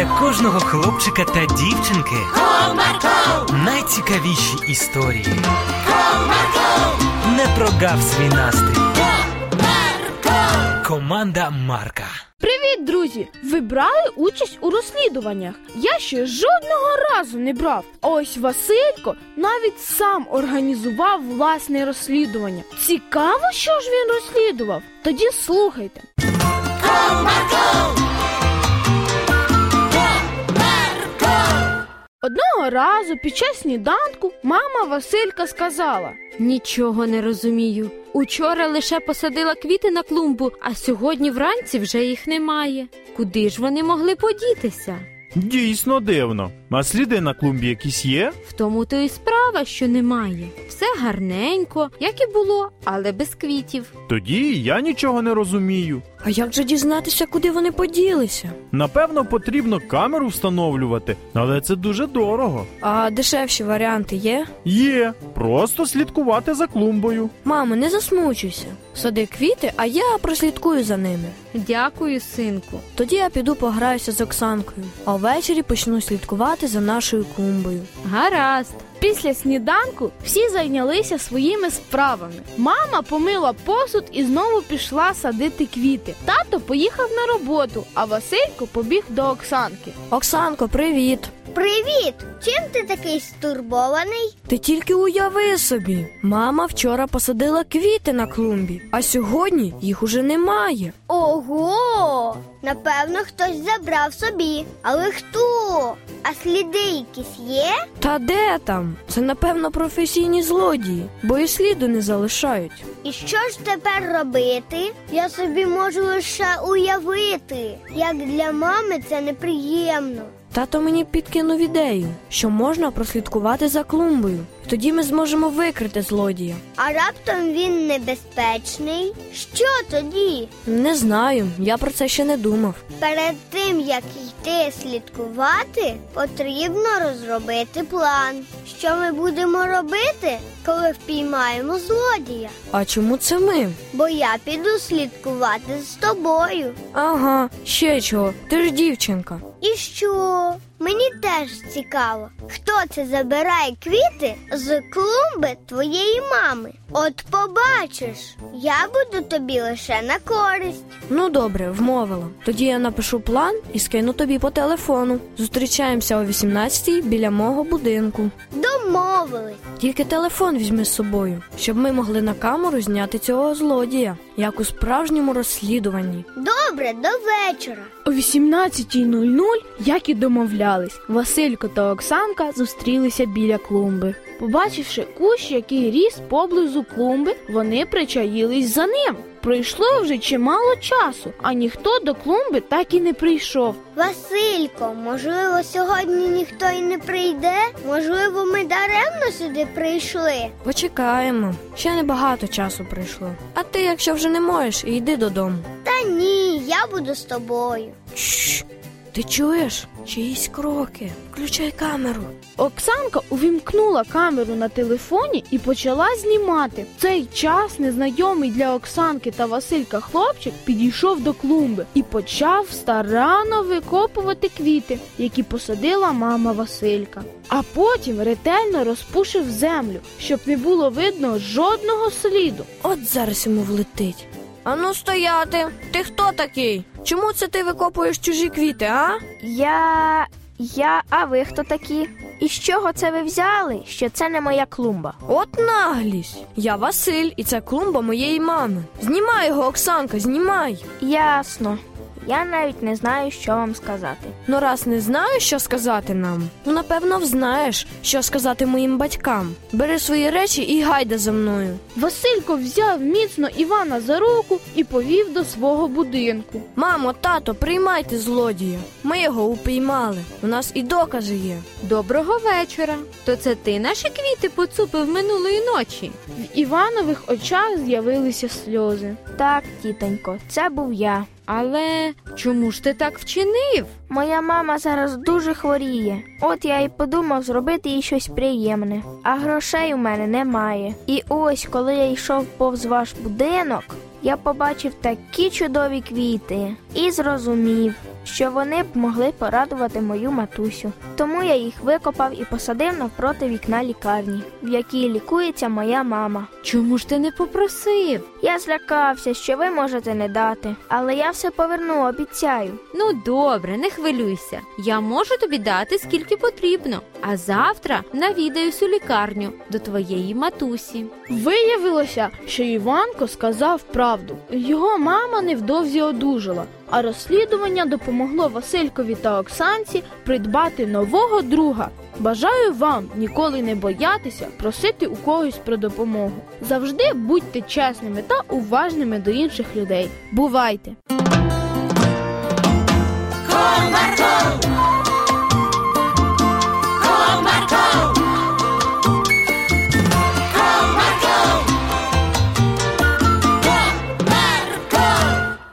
для кожного хлопчика та дівчинки Comarco, найцікавіші історії. Comarco, Не прогав свій настрій. Comarco. Команда Марка. Привіт, друзі! Ви брали участь у розслідуваннях. Я ще жодного разу не брав. Ось Василько навіть сам організував власне розслідування. Цікаво, що ж він розслідував. Тоді слухайте. Одного разу під час сніданку мама Василька сказала: Нічого не розумію. Учора лише посадила квіти на клумбу, а сьогодні вранці вже їх немає. Куди ж вони могли подітися? Дійсно дивно. А сліди на клумбі якісь є? В тому то і справа, що немає. Все гарненько, як і було, але без квітів. Тоді я нічого не розумію. А як же дізнатися, куди вони поділися? Напевно, потрібно камеру встановлювати, але це дуже дорого. А дешевші варіанти є? Є, просто слідкувати за клумбою. Мамо, не засмучуйся. Сади квіти, а я прослідкую за ними. Дякую, синку. Тоді я піду пограюся з Оксанкою, а ввечері почну слідкувати за нашою клумбою. Гаразд. Після сніданку всі зайнялися своїми справами. Мама помила посуд і знову пішла садити квіти. Тато поїхав на роботу, а Василько побіг до Оксанки. Оксанко, привіт! Привіт! Чим ти такий стурбований? Ти тільки уяви собі. Мама вчора посадила квіти на клумбі, а сьогодні їх уже немає. Ого! Напевно, хтось забрав собі. Але хто? А сліди якісь є? Та де там? Це напевно професійні злодії, бо і сліду не залишають. І що ж тепер робити? Я собі можу лише уявити, як для мами це неприємно. Тато мені підкинув ідею, що можна прослідкувати за клумбою. Тоді ми зможемо викрити злодія. А раптом він небезпечний. Що тоді? Не знаю, я про це ще не думав. Перед тим як йти слідкувати, потрібно розробити план. Що ми будемо робити, коли впіймаємо злодія? А чому це ми? Бо я піду слідкувати з тобою. Ага, ще чого, ти ж дівчинка. І що? 안녕. Мені теж цікаво, хто це забирає квіти з клумби твоєї мами. От побачиш, я буду тобі лише на користь. Ну добре, вмовила. Тоді я напишу план і скину тобі по телефону. Зустрічаємося о 18-й біля мого будинку. Домовились. Тільки телефон візьми з собою, щоб ми могли на камеру зняти цього злодія, як у справжньому розслідуванні. Добре, до вечора. О 18.00, як і домовлялись, Василько та Оксанка зустрілися біля клумби. Побачивши кущ, який ріс поблизу клумби, вони причаїлись за ним. Пройшло вже чимало часу, а ніхто до клумби так і не прийшов. Василько, можливо, сьогодні ніхто й не прийде? Можливо, ми даремно сюди прийшли. Почекаємо. Ще небагато часу пройшло. А ти, якщо вже не можеш, йди додому. Та ні, я буду з тобою. Чш, ти чуєш? Чиїсь кроки. Включай камеру. Оксанка увімкнула камеру на телефоні і почала знімати. В цей час незнайомий для Оксанки та Василька хлопчик підійшов до клумби і почав старанно викопувати квіти, які посадила мама Василька. А потім ретельно розпушив землю, щоб не було видно жодного сліду. От зараз йому влетить. Ану стояти. Ти хто такий? Чому це ти викопуєш чужі квіти, а? Я. Я, а ви хто такі? І з чого це ви взяли, що це не моя клумба? От наглість. Я Василь, і це клумба моєї мами. Знімай його, Оксанка, знімай. Ясно. Я навіть не знаю, що вам сказати. Ну, раз не знаю, що сказати нам, ну напевно взнаєш, що сказати моїм батькам. Бери свої речі і гайда за мною. Василько взяв міцно Івана за руку і повів до свого будинку. Мамо, тато, приймайте злодія. Ми його упіймали. У нас і докази є. Доброго вечора. То це ти наші квіти поцупив минулої ночі. В Іванових очах з'явилися сльози. Так, тітонько, це був я. Але чому ж ти так вчинив? Моя мама зараз дуже хворіє. От я й подумав зробити їй щось приємне. А грошей у мене немає. І ось, коли я йшов повз ваш будинок, я побачив такі чудові квіти і зрозумів, що вони б могли порадувати мою матусю. Тому я їх викопав і посадив навпроти вікна лікарні, в якій лікується моя мама. Чому ж ти не попросив? Я злякався, що ви можете не дати, але я все поверну, обіцяю. Ну добре, не хвилюйся. Я можу тобі дати скільки потрібно. А завтра навідаюсь у лікарню до твоєї матусі. Виявилося, що Іванко сказав правду. Його мама невдовзі одужала, а розслідування допомогло Василькові та Оксанці придбати нового друга. Бажаю вам ніколи не боятися просити у когось про допомогу. Завжди будьте чесними та уважними до інших людей. Бувайте! Комарко,